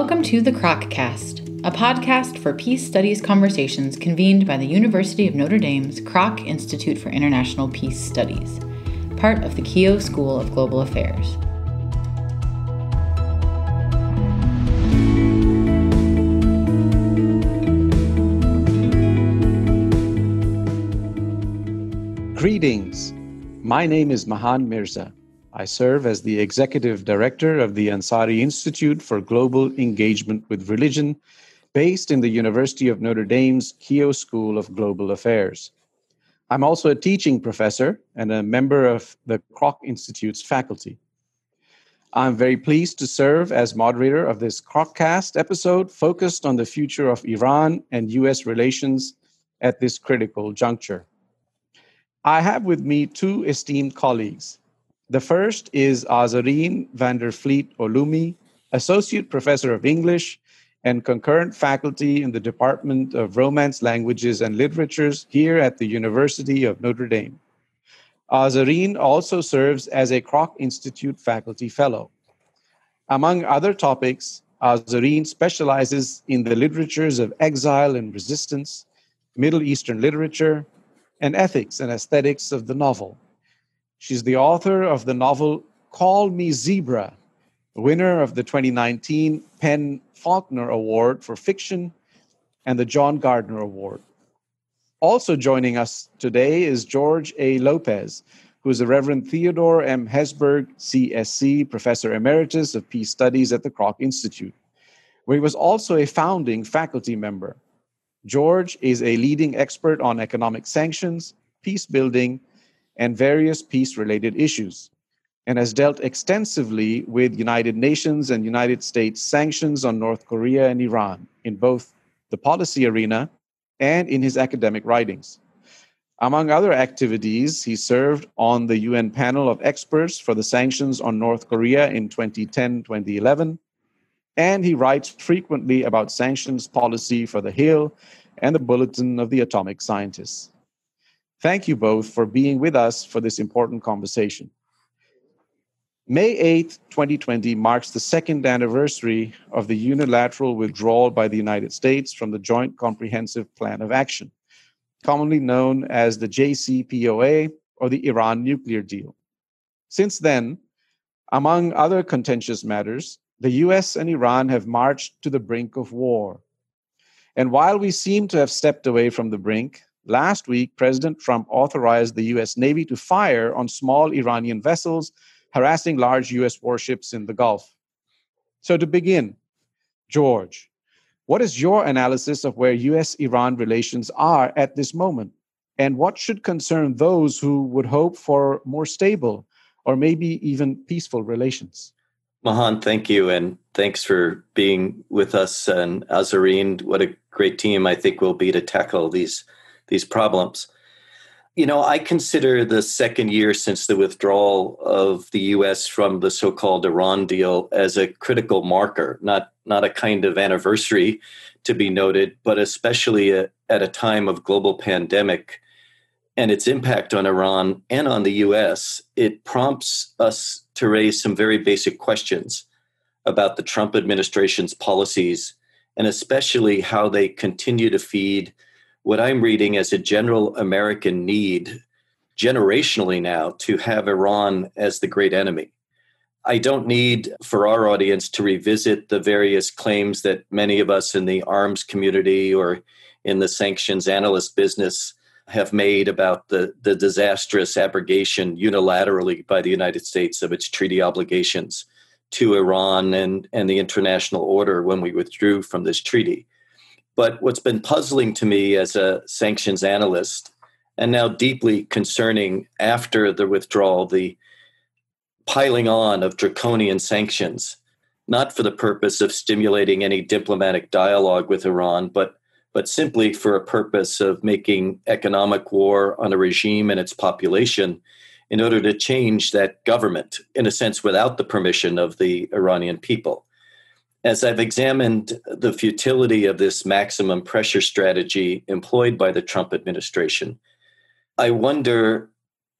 Welcome to the Kroc a podcast for peace studies conversations convened by the University of Notre Dame's Kroc Institute for International Peace Studies, part of the Keough School of Global Affairs. Greetings. My name is Mahan Mirza. I serve as the executive director of the Ansari Institute for Global Engagement with Religion, based in the University of Notre Dame's Keough School of Global Affairs. I'm also a teaching professor and a member of the Kroc Institute's faculty. I'm very pleased to serve as moderator of this Kroccast episode focused on the future of Iran and US relations at this critical juncture. I have with me two esteemed colleagues. The first is Azareen Van der Vliet Oloomi, Associate Professor of English and concurrent faculty in the Department of Romance Languages and Literatures here at the University of Notre Dame. Azareen also serves as a Kroc Institute faculty fellow. Among other topics, Azareen specializes in the literatures of exile and resistance, Middle Eastern literature, and ethics and aesthetics of the novel. She's the author of the novel Call Me Zebra, winner of the 2019 PEN Faulkner Award for Fiction and the John Gardner Award. Also joining us today is George A. Lopez, who is the Reverend Theodore M. Hesburgh, CSC, Professor Emeritus of Peace Studies at the Kroc Institute, where he was also a founding faculty member. George is a leading expert on economic sanctions, peace building, and various peace related issues, and has dealt extensively with United Nations and United States sanctions on North Korea and Iran in both the policy arena and in his academic writings. Among other activities, he served on the UN panel of experts for the sanctions on North Korea in 2010 2011 and he writes frequently about sanctions policy for the Hill and the Bulletin of the Atomic Scientists. Thank you both for being with us for this important conversation. May 8, 2020 marks the second anniversary of the unilateral withdrawal by the United States from the Joint Comprehensive Plan of Action, commonly known as the JCPOA or the Iran nuclear deal. Since then, among other contentious matters, the US and Iran have marched to the brink of war. And while we seem to have stepped away from the brink, last week President Trump authorized the US Navy to fire on small Iranian vessels harassing large US warships in the Gulf. So, to begin, George, what is your analysis of where US Iran relations are at this moment? And what should concern those who would hope for more stable or maybe even peaceful relations? Mahan, thank you. And thanks for being with us. And Azareen, what a great team I think will be to tackle these, these problems. You know, I consider the second year since the withdrawal of the US from the so called Iran deal as a critical marker, not, not a kind of anniversary to be noted, but especially a, at a time of global pandemic and its impact on Iran and on the US, it prompts us to raise some very basic questions about the Trump administration's policies and especially how they continue to feed what I'm reading as a general American need generationally now to have Iran as the great enemy. I don't need for our audience to revisit the various claims that many of us in the arms community or in the sanctions analyst business have made about the, the disastrous abrogation unilaterally by the United States of its treaty obligations to Iran and, and the international order when we withdrew from this treaty. But what's been puzzling to me as a sanctions analyst, and now deeply concerning after the withdrawal, the piling on of draconian sanctions, not for the purpose of stimulating any diplomatic dialogue with Iran, but but simply for a purpose of making economic war on a regime and its population in order to change that government, in a sense, without the permission of the Iranian people. As I've examined the futility of this maximum pressure strategy employed by the Trump administration, I wonder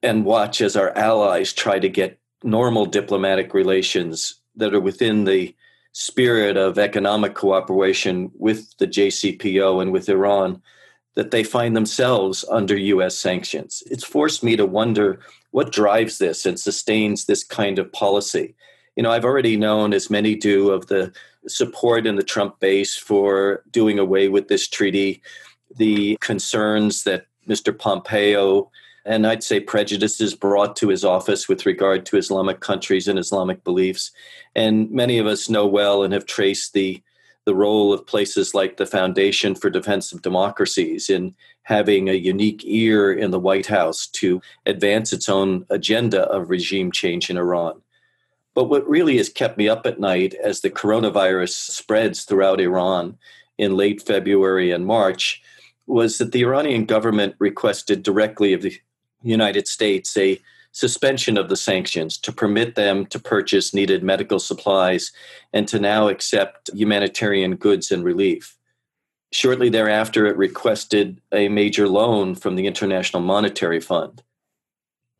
and watch as our allies try to get normal diplomatic relations that are within the spirit of economic cooperation with the JCPO and with Iran that they find themselves under US sanctions. It's forced me to wonder what drives this and sustains this kind of policy. You know, I've already known, as many do, of the support in the Trump base for doing away with this treaty, the concerns that Mr. Pompeo and I'd say prejudices brought to his office with regard to Islamic countries and Islamic beliefs. And many of us know well and have traced the the role of places like the Foundation for Defense of Democracies in having a unique ear in the White House to advance its own agenda of regime change in Iran. But what really has kept me up at night as the coronavirus spreads throughout Iran in late February and March was that the Iranian government requested directly of the United States a suspension of the sanctions to permit them to purchase needed medical supplies and to now accept humanitarian goods and relief. Shortly thereafter, it requested a major loan from the International Monetary Fund.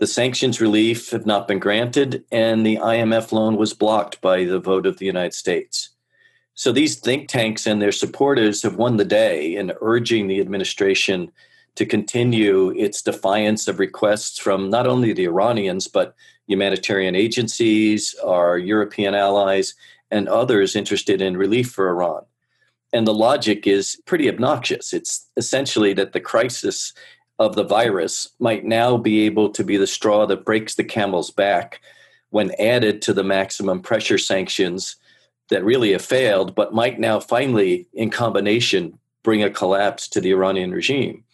The sanctions relief have not been granted, and the IMF loan was blocked by the vote of the United States. So these think tanks and their supporters have won the day in urging the administration to continue its defiance of requests from not only the Iranians, but humanitarian agencies, our European allies, and others interested in relief for Iran. And the logic is pretty obnoxious. It's essentially that the crisis of the virus might now be able to be the straw that breaks the camel's back when added to the maximum pressure sanctions that really have failed, but might now finally, in combination, bring a collapse to the Iranian regime.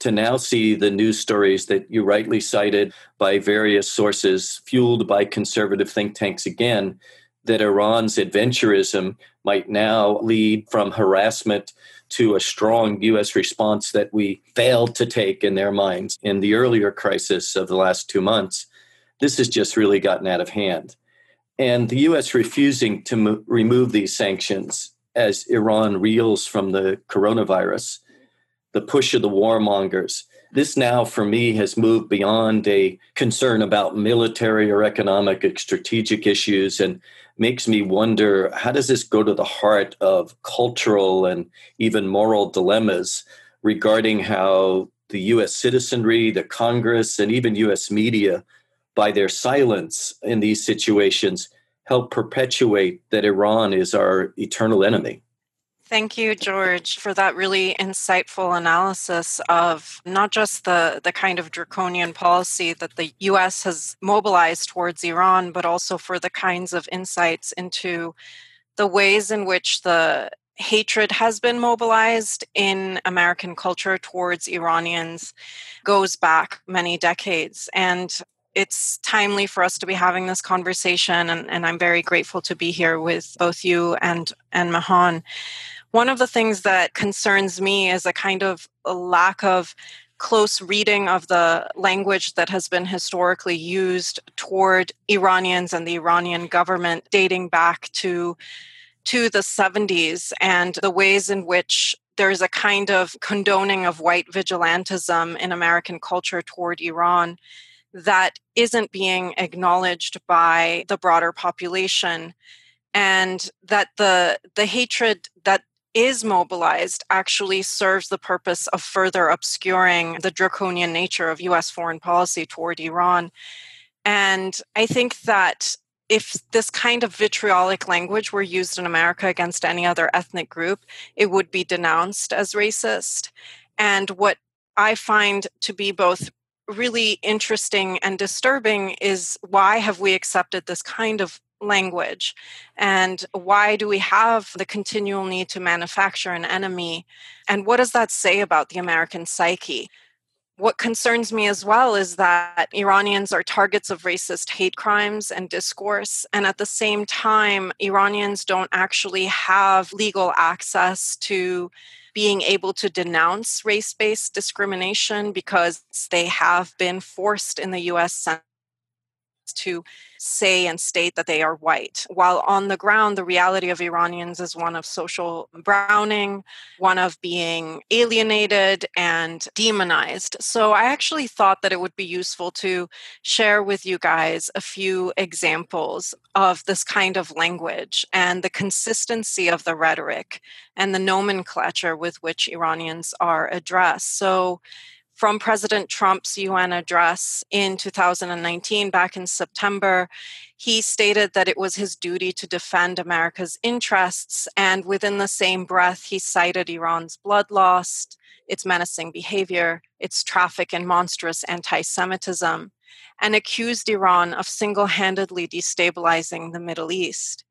To now see the news stories that you rightly cited by various sources, fueled by conservative think tanks again, that Iran's adventurism might now lead from harassment to a strong U.S. response that we failed to take in their minds in the earlier crisis of the last two months. This has just really gotten out of hand. And the U.S. refusing to remove these sanctions as Iran reels from the coronavirus the push of the warmongers. This now, for me, has moved beyond a concern about military or economic or strategic issues and makes me wonder how does this go to the heart of cultural and even moral dilemmas regarding how the US citizenry, the Congress, and even US media, by their silence in these situations, help perpetuate that Iran is our eternal enemy. Thank you, George, for that really insightful analysis of not just the, the kind of draconian policy that the US has mobilized towards Iran, but also for the kinds of insights into the ways in which the hatred has been mobilized in American culture towards Iranians goes back many decades. And it's timely for us to be having this conversation, and, and I'm very grateful to be here with both you and, and Mahan. One of the things that concerns me is a kind of a lack of close reading of the language that has been historically used toward Iranians and the Iranian government dating back to to the 70s and the ways in which there's a kind of condoning of white vigilantism in American culture toward Iran that isn't being acknowledged by the broader population. And that the the hatred that is mobilized actually serves the purpose of further obscuring the draconian nature of US foreign policy toward Iran. And I think that if this kind of vitriolic language were used in America against any other ethnic group, it would be denounced as racist. And what I find to be both really interesting and disturbing is why have we accepted this kind of language and why do we have the continual need to manufacture an enemy and what does that say about the american psyche what concerns me as well is that Iranians are targets of racist hate crimes and discourse. And at the same time, Iranians don't actually have legal access to being able to denounce race based discrimination because they have been forced in the US to say and state that they are white. While on the ground, the reality of Iranians is one of social browning, one of being alienated and demonized. So I actually thought that it would be useful to share with you guys a few examples of this kind of language and the consistency of the rhetoric and the nomenclature with which Iranians are addressed. So from President Trump's UN address in 2019, back in September, he stated that it was his duty to defend America's interests. And within the same breath, he cited Iran's blood loss, its menacing behavior, its traffic in monstrous anti Semitism, and accused Iran of single handedly destabilizing the Middle East.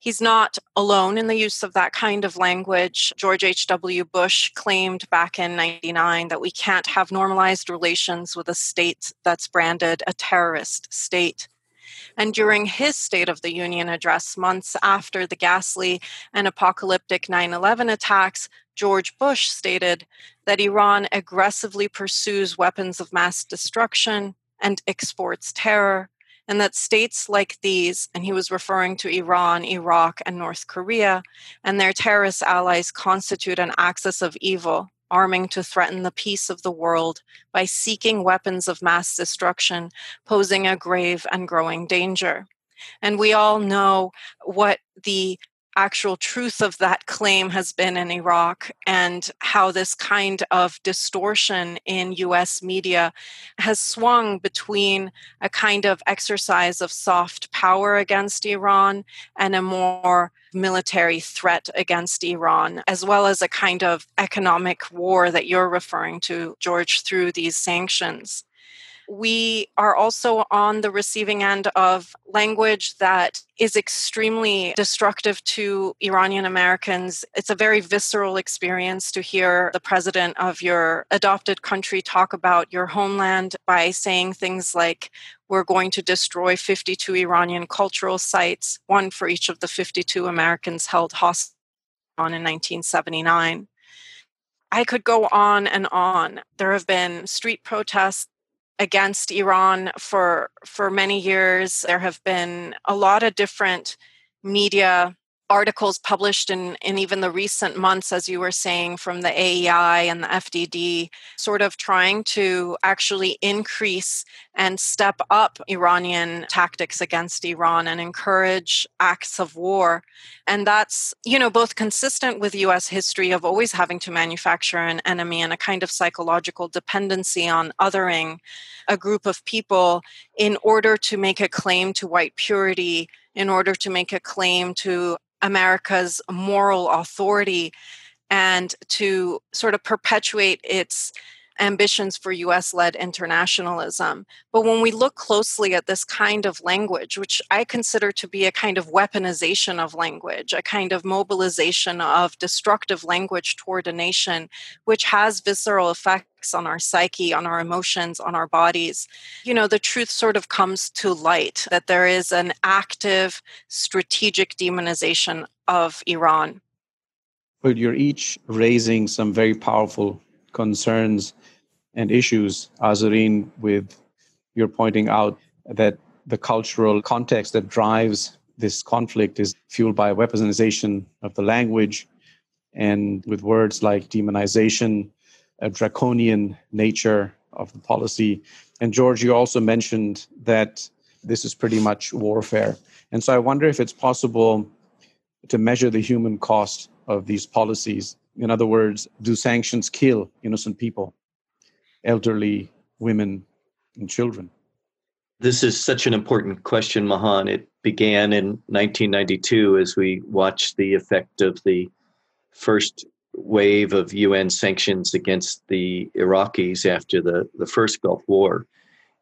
He's not alone in the use of that kind of language. George H.W. Bush claimed back in 99 that we can't have normalized relations with a state that's branded a terrorist state. And during his State of the Union address, months after the ghastly and apocalyptic 9 11 attacks, George Bush stated that Iran aggressively pursues weapons of mass destruction and exports terror and that states like these, and he was referring to Iran, Iraq, and North Korea, and their terrorist allies constitute an axis of evil, arming to threaten the peace of the world by seeking weapons of mass destruction, posing a grave and growing danger. And we all know what the actual truth of that claim has been in Iraq and how this kind of distortion in US media has swung between a kind of exercise of soft power against Iran and a more military threat against Iran, as well as a kind of economic war that you're referring to, George, through these sanctions we are also on the receiving end of language that is extremely destructive to Iranian Americans. It's a very visceral experience to hear the president of your adopted country talk about your homeland by saying things like, we're going to destroy 52 Iranian cultural sites, one for each of the 52 Americans held hostage on in 1979. I could go on and on. There have been street protests against Iran for for many years. There have been a lot of different media articles published in, in even the recent months, as you were saying, from the AEI and the FDD, sort of trying to actually increase and step up Iranian tactics against Iran and encourage acts of war. And that's, you know, both consistent with US history of always having to manufacture an enemy and a kind of psychological dependency on othering a group of people in order to make a claim to white purity in order to make a claim to America's moral authority and to sort of perpetuate its ambitions for US led internationalism. But when we look closely at this kind of language, which I consider to be a kind of weaponization of language, a kind of mobilization of destructive language toward a nation, which has visceral effects on our psyche, on our emotions, on our bodies, you know, the truth sort of comes to light that there is an active strategic demonization of Iran. But you're each raising some very powerful concerns and issues, Azareen, with your pointing out that the cultural context that drives this conflict is fueled by weaponization of the language and with words like demonization, a draconian nature of the policy. And George, you also mentioned that this is pretty much warfare. And so I wonder if it's possible to measure the human cost of these policies. In other words, do sanctions kill innocent people? Elderly women and children? This is such an important question, Mahan. It began in 1992 as we watched the effect of the first wave of UN sanctions against the Iraqis after the, the first Gulf War.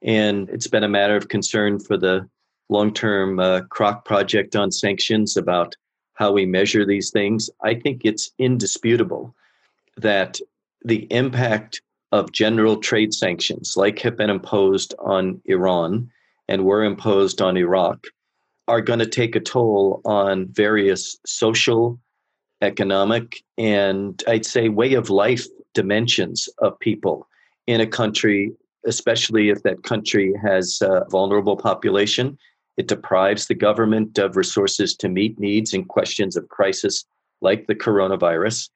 And it's been a matter of concern for the long term uh, project on sanctions about how we measure these things. I think it's indisputable that the impact of general trade sanctions, like have been imposed on Iran and were imposed on Iraq, are going to take a toll on various social, economic, and I'd say way of life dimensions of people in a country especially if that country has a vulnerable population. It deprives the government of resources to meet needs in questions of crisis like the coronavirus.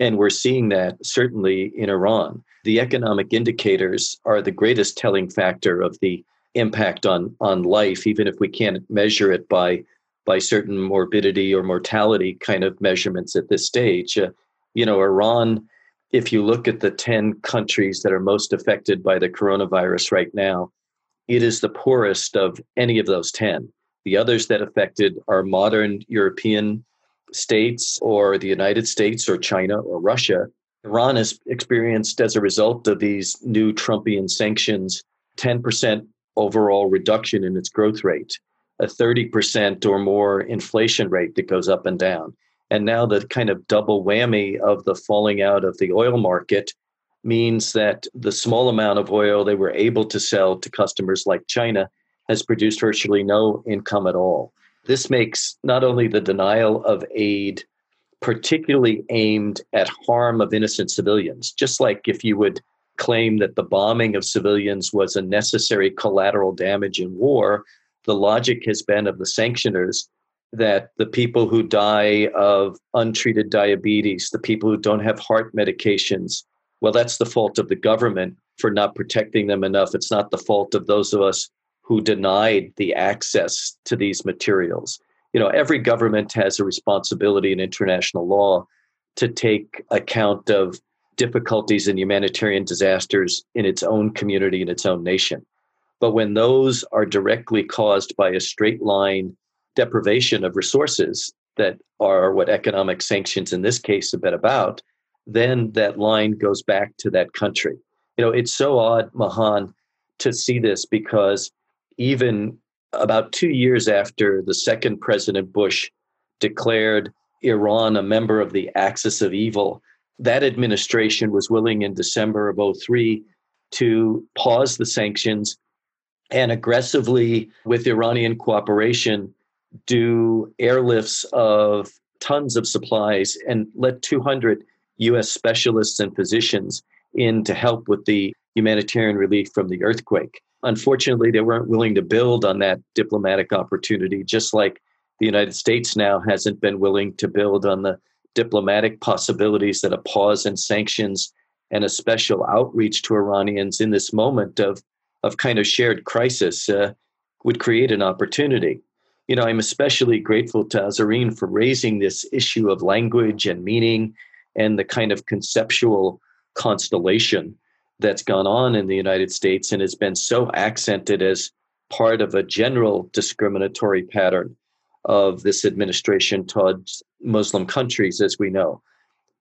And we're seeing that certainly in Iran. The economic indicators are the greatest telling factor of the impact on, on life, even if we can't measure it by, by certain morbidity or mortality kind of measurements at this stage. Uh, you know, Iran, if you look at the 10 countries that are most affected by the coronavirus right now, it is the poorest of any of those 10. The others that affected are modern European states or the United States or China or Russia. Iran has experienced, as a result of these new Trumpian sanctions, 10% overall reduction in its growth rate, a 30% or more inflation rate that goes up and down. And now the kind of double whammy of the falling out of the oil market means that the small amount of oil they were able to sell to customers like China has produced virtually no income at all. This makes not only the denial of aid particularly aimed at harm of innocent civilians, just like if you would claim that the bombing of civilians was a necessary collateral damage in war, the logic has been of the sanctioners that the people who die of untreated diabetes, the people who don't have heart medications, well, that's the fault of the government for not protecting them enough. It's not the fault of those of us who denied the access to these materials. You know, every government has a responsibility in international law to take account of difficulties and humanitarian disasters in its own community and its own nation. But when those are directly caused by a straight line deprivation of resources that are what economic sanctions in this case have been about, then that line goes back to that country. You know, it's so odd, Mahan, to see this because even about two years after the second President Bush declared Iran a member of the axis of evil, that administration was willing in December of 03 to pause the sanctions and aggressively, with Iranian cooperation, do airlifts of tons of supplies and let 200 US specialists and physicians in to help with the humanitarian relief from the earthquake. Unfortunately, they weren't willing to build on that diplomatic opportunity, just like the United States now hasn't been willing to build on the diplomatic possibilities that a pause in sanctions and a special outreach to Iranians in this moment of, of kind of shared crisis uh, would create an opportunity. You know, I'm especially grateful to Azareen for raising this issue of language and meaning and the kind of conceptual constellation that's gone on in the United States and has been so accented as part of a general discriminatory pattern of this administration towards Muslim countries, as we know.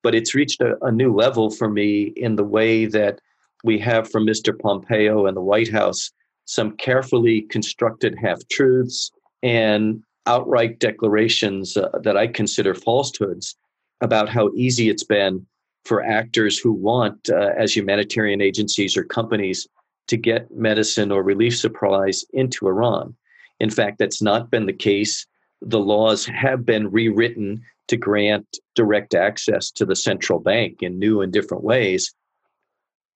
But it's reached a, a new level for me in the way that we have from Mr. Pompeo and the White House some carefully constructed half truths and outright declarations uh, that I consider falsehoods about how easy it's been for actors who want, uh, as humanitarian agencies or companies, to get medicine or relief supplies into Iran. In fact, that's not been the case. The laws have been rewritten to grant direct access to the central bank in new and different ways.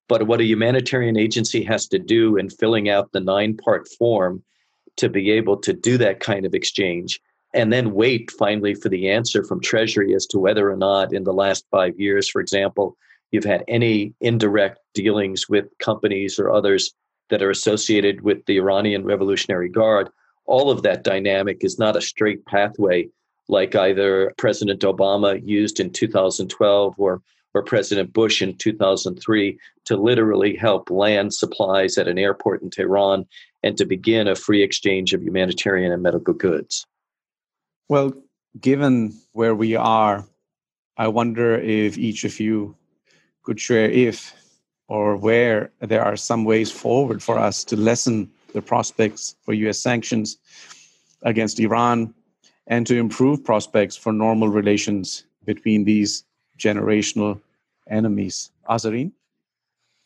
But what a humanitarian agency has to do in filling out the nine part form to be able to do that kind of exchange and then wait finally for the answer from Treasury as to whether or not in the last five years, for example, you've had any indirect dealings with companies or others that are associated with the Iranian Revolutionary Guard. All of that dynamic is not a straight pathway like either President Obama used in 2012 or or President Bush in 2003 to literally help land supplies at an airport in Tehran and to begin a free exchange of humanitarian and medical goods. Well, given where we are, I wonder if each of you could share if or where there are some ways forward for us to lessen the prospects for US sanctions against Iran and to improve prospects for normal relations between these generational enemies. Azareen?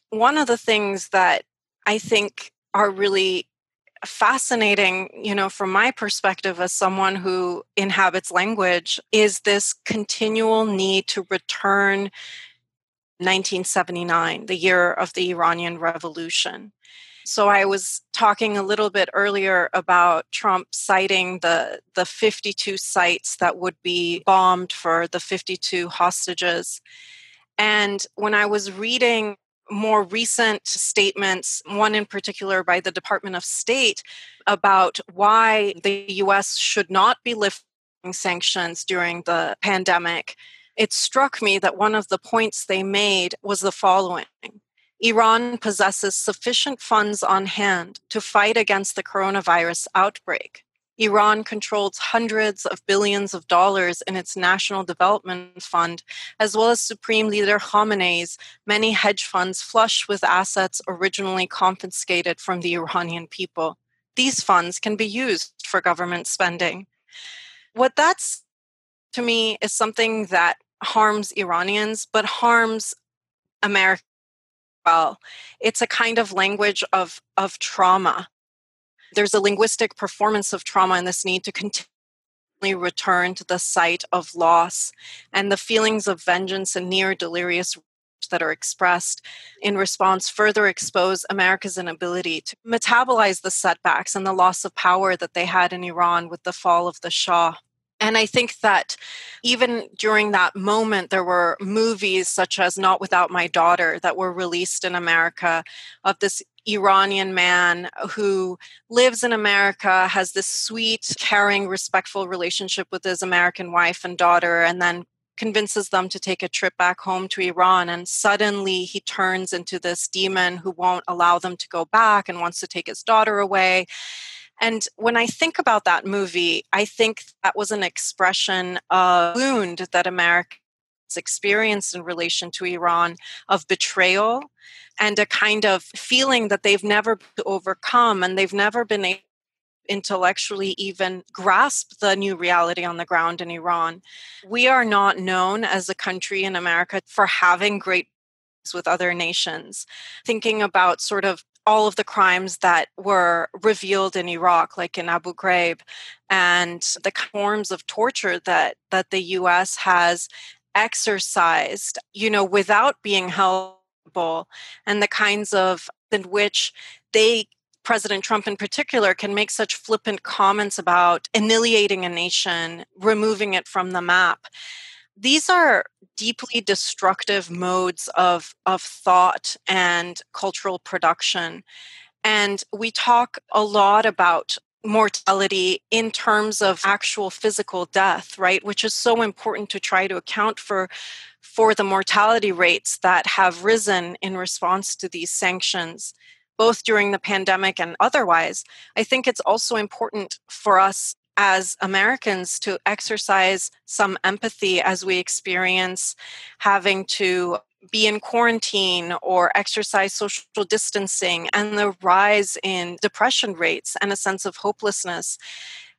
One of the things that I think are really fascinating, you know, from my perspective as someone who inhabits language, is this continual need to return 1979, the year of the Iranian Revolution. So I was talking a little bit earlier about Trump citing the the 52 sites that would be bombed for the 52 hostages. And when I was reading more recent statements, one in particular by the Department of State, about why the US should not be lifting sanctions during the pandemic, it struck me that one of the points they made was the following Iran possesses sufficient funds on hand to fight against the coronavirus outbreak. Iran controls hundreds of billions of dollars in its National Development Fund, as well as Supreme Leader Khamenei's many hedge funds flush with assets originally confiscated from the Iranian people. These funds can be used for government spending. What that's to me is something that harms Iranians, but harms America well. It's a kind of language of, of trauma. There's a linguistic performance of trauma and this need to continually return to the site of loss and the feelings of vengeance and near delirious that are expressed in response further expose America's inability to metabolize the setbacks and the loss of power that they had in Iran with the fall of the Shah. And I think that even during that moment, there were movies such as Not Without My Daughter that were released in America of this Iranian man who lives in America, has this sweet, caring, respectful relationship with his American wife and daughter, and then convinces them to take a trip back home to Iran. And suddenly he turns into this demon who won't allow them to go back and wants to take his daughter away. And when I think about that movie, I think that was an expression of wound that America experienced in relation to Iran of betrayal and a kind of feeling that they've never overcome and they've never been able intellectually even grasp the new reality on the ground in Iran. We are not known as a country in America for having great with other nations. Thinking about sort of all of the crimes that were revealed in Iraq, like in Abu Ghraib, and the forms of torture that that the U.S. has exercised, you know, without being helpful, and the kinds of in which they President Trump in particular can make such flippant comments about annihilating a nation, removing it from the map these are deeply destructive modes of, of thought and cultural production. And we talk a lot about mortality in terms of actual physical death right which is so important to try to account for for the mortality rates that have risen in response to these sanctions both during the pandemic and otherwise. I think it's also important for us as Americans to exercise some empathy as we experience having to be in quarantine or exercise social distancing and the rise in depression rates and a sense of hopelessness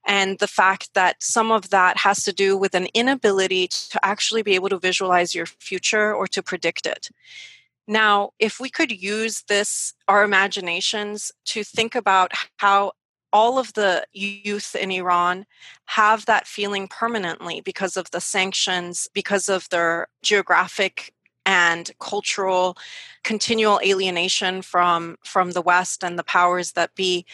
and the fact that some of that has to do with an inability to actually be able to visualize your future or to predict it. Now, if we could use this, our imaginations, to think about how all of the youth in Iran have that feeling permanently because of the sanctions, because of their geographic and cultural continual alienation from from the west and the powers that be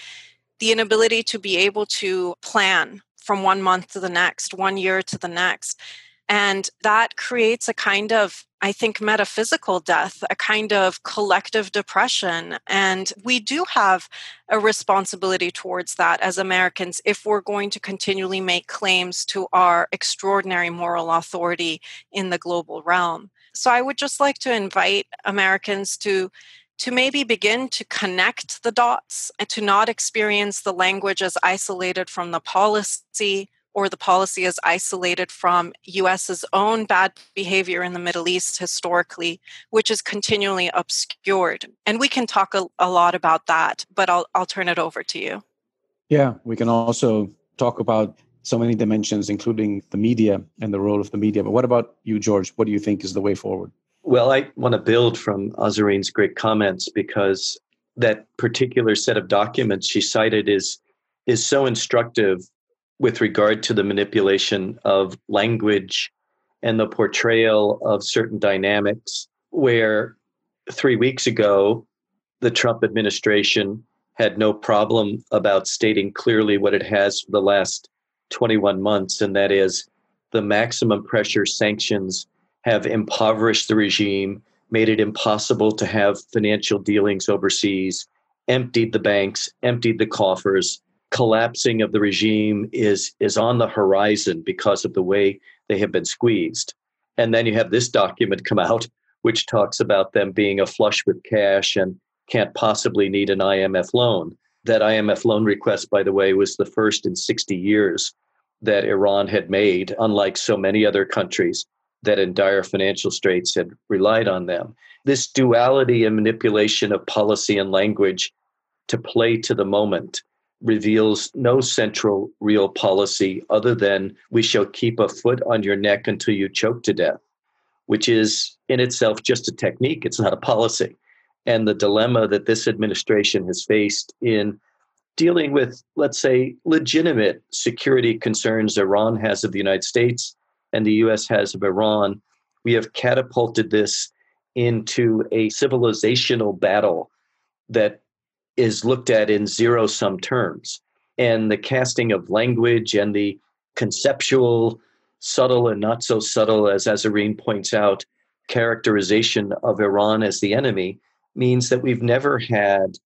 the inability to be able to plan from one month to the next one year to the next and that creates a kind of I think, metaphysical death, a kind of collective depression. And we do have a responsibility towards that as Americans if we're going to continually make claims to our extraordinary moral authority in the global realm. So I would just like to invite Americans to to maybe begin to connect the dots and to not experience the language as isolated from the policy or the policy is isolated from US's own bad behavior in the Middle East historically, which is continually obscured. And we can talk a, a lot about that, but I'll, I'll turn it over to you. Yeah, we can also talk about so many dimensions, including the media and the role of the media. But what about you, George? What do you think is the way forward? Well, I want to build from Azareen's great comments because that particular set of documents she cited is is so instructive with regard to the manipulation of language and the portrayal of certain dynamics where three weeks ago, the Trump administration had no problem about stating clearly what it has for the last 21 months, and that is the maximum pressure sanctions have impoverished the regime, made it impossible to have financial dealings overseas, emptied the banks, emptied the coffers. Collapsing of the regime is, is on the horizon because of the way they have been squeezed. And then you have this document come out, which talks about them being a flush with cash and can't possibly need an IMF loan. That IMF loan request, by the way, was the first in 60 years that Iran had made, unlike so many other countries that in dire financial straits had relied on them. This duality and manipulation of policy and language to play to the moment reveals no central real policy other than we shall keep a foot on your neck until you choke to death, which is in itself just a technique. It's not a policy. And the dilemma that this administration has faced in dealing with, let's say, legitimate security concerns Iran has of the United States and the US has of Iran, we have catapulted this into a civilizational battle that is looked at in zero sum terms. And the casting of language and the conceptual, subtle and not so subtle, as Azareen points out, characterization of Iran as the enemy means that we've never had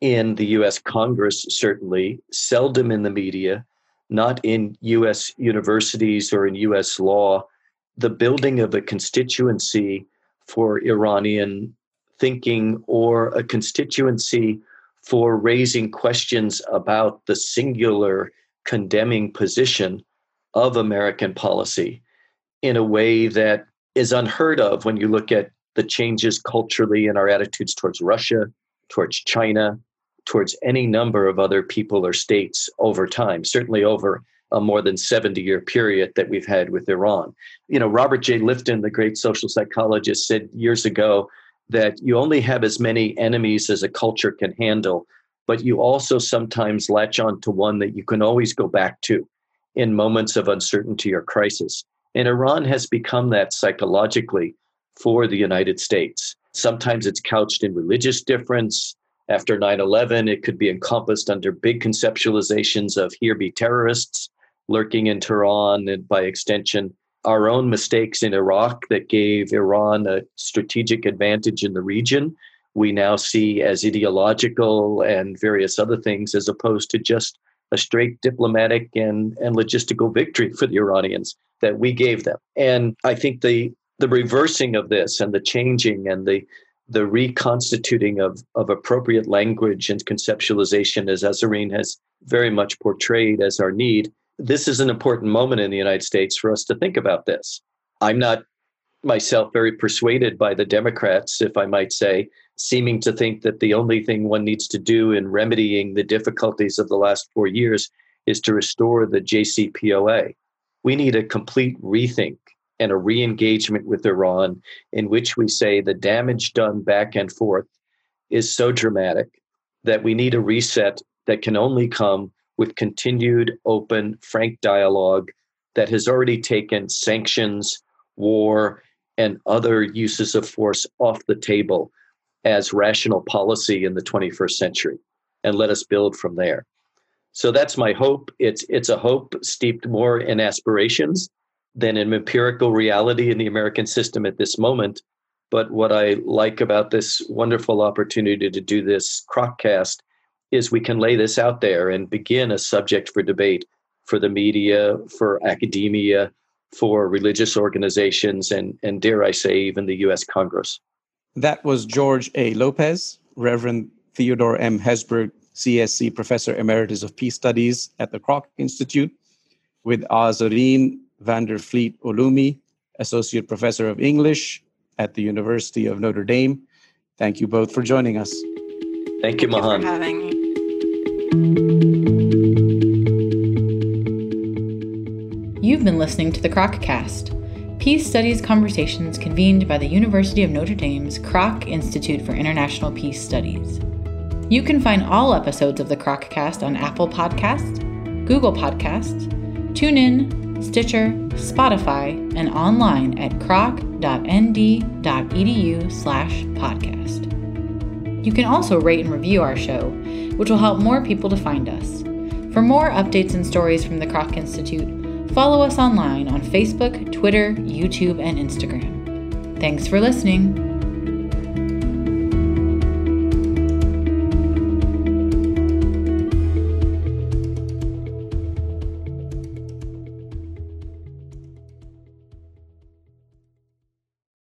in the US Congress, certainly, seldom in the media, not in US universities or in US law, the building of a constituency for Iranian thinking or a constituency for raising questions about the singular condemning position of American policy in a way that is unheard of when you look at the changes culturally in our attitudes towards Russia, towards China, towards any number of other people or states over time, certainly over a more than 70 year period that we've had with Iran. You know, Robert J. Lifton, the great social psychologist, said years ago that you only have as many enemies as a culture can handle, but you also sometimes latch on to one that you can always go back to in moments of uncertainty or crisis. And Iran has become that psychologically for the United States. Sometimes it's couched in religious difference. After 9 11, it could be encompassed under big conceptualizations of here be terrorists lurking in Tehran and by extension our own mistakes in Iraq that gave Iran a strategic advantage in the region, we now see as ideological and various other things as opposed to just a straight diplomatic and, and logistical victory for the Iranians that we gave them. And I think the the reversing of this and the changing and the the reconstituting of, of appropriate language and conceptualization, as Azareen has very much portrayed as our need, this is an important moment in the United States for us to think about this. I'm not myself very persuaded by the Democrats, if I might say, seeming to think that the only thing one needs to do in remedying the difficulties of the last four years is to restore the JCPOA. We need a complete rethink and a re engagement with Iran in which we say the damage done back and forth is so dramatic that we need a reset that can only come with continued, open, frank dialogue that has already taken sanctions, war, and other uses of force off the table as rational policy in the 21st century. And let us build from there. So that's my hope. It's it's a hope steeped more in aspirations than in empirical reality in the American system at this moment. But what I like about this wonderful opportunity to do this Kroccast is we can lay this out there and begin a subject for debate for the media, for academia, for religious organizations, and, and dare I say, even the US Congress. That was George A. Lopez, Reverend Theodore M. Hesburgh, CSC Professor Emeritus of Peace Studies at the Kroc Institute, with Azareen Van der Vliet Oloomi, Associate Professor of English at the University of Notre Dame. Thank you both for joining us. Thank you, Mahan. Thank you for having me. You've been listening to the Kroccast, Peace Studies conversations convened by the University of Notre Dame's Kroc Institute for International Peace Studies. You can find all episodes of the Kroccast on Apple Podcasts, Google Podcasts, TuneIn, Stitcher, Spotify, and online at kroc.nd.edu slash podcast. You can also rate and review our show, which will help more people to find us. For more updates and stories from the Kroc Institute, follow us online on Facebook, Twitter, YouTube, and Instagram. Thanks for listening.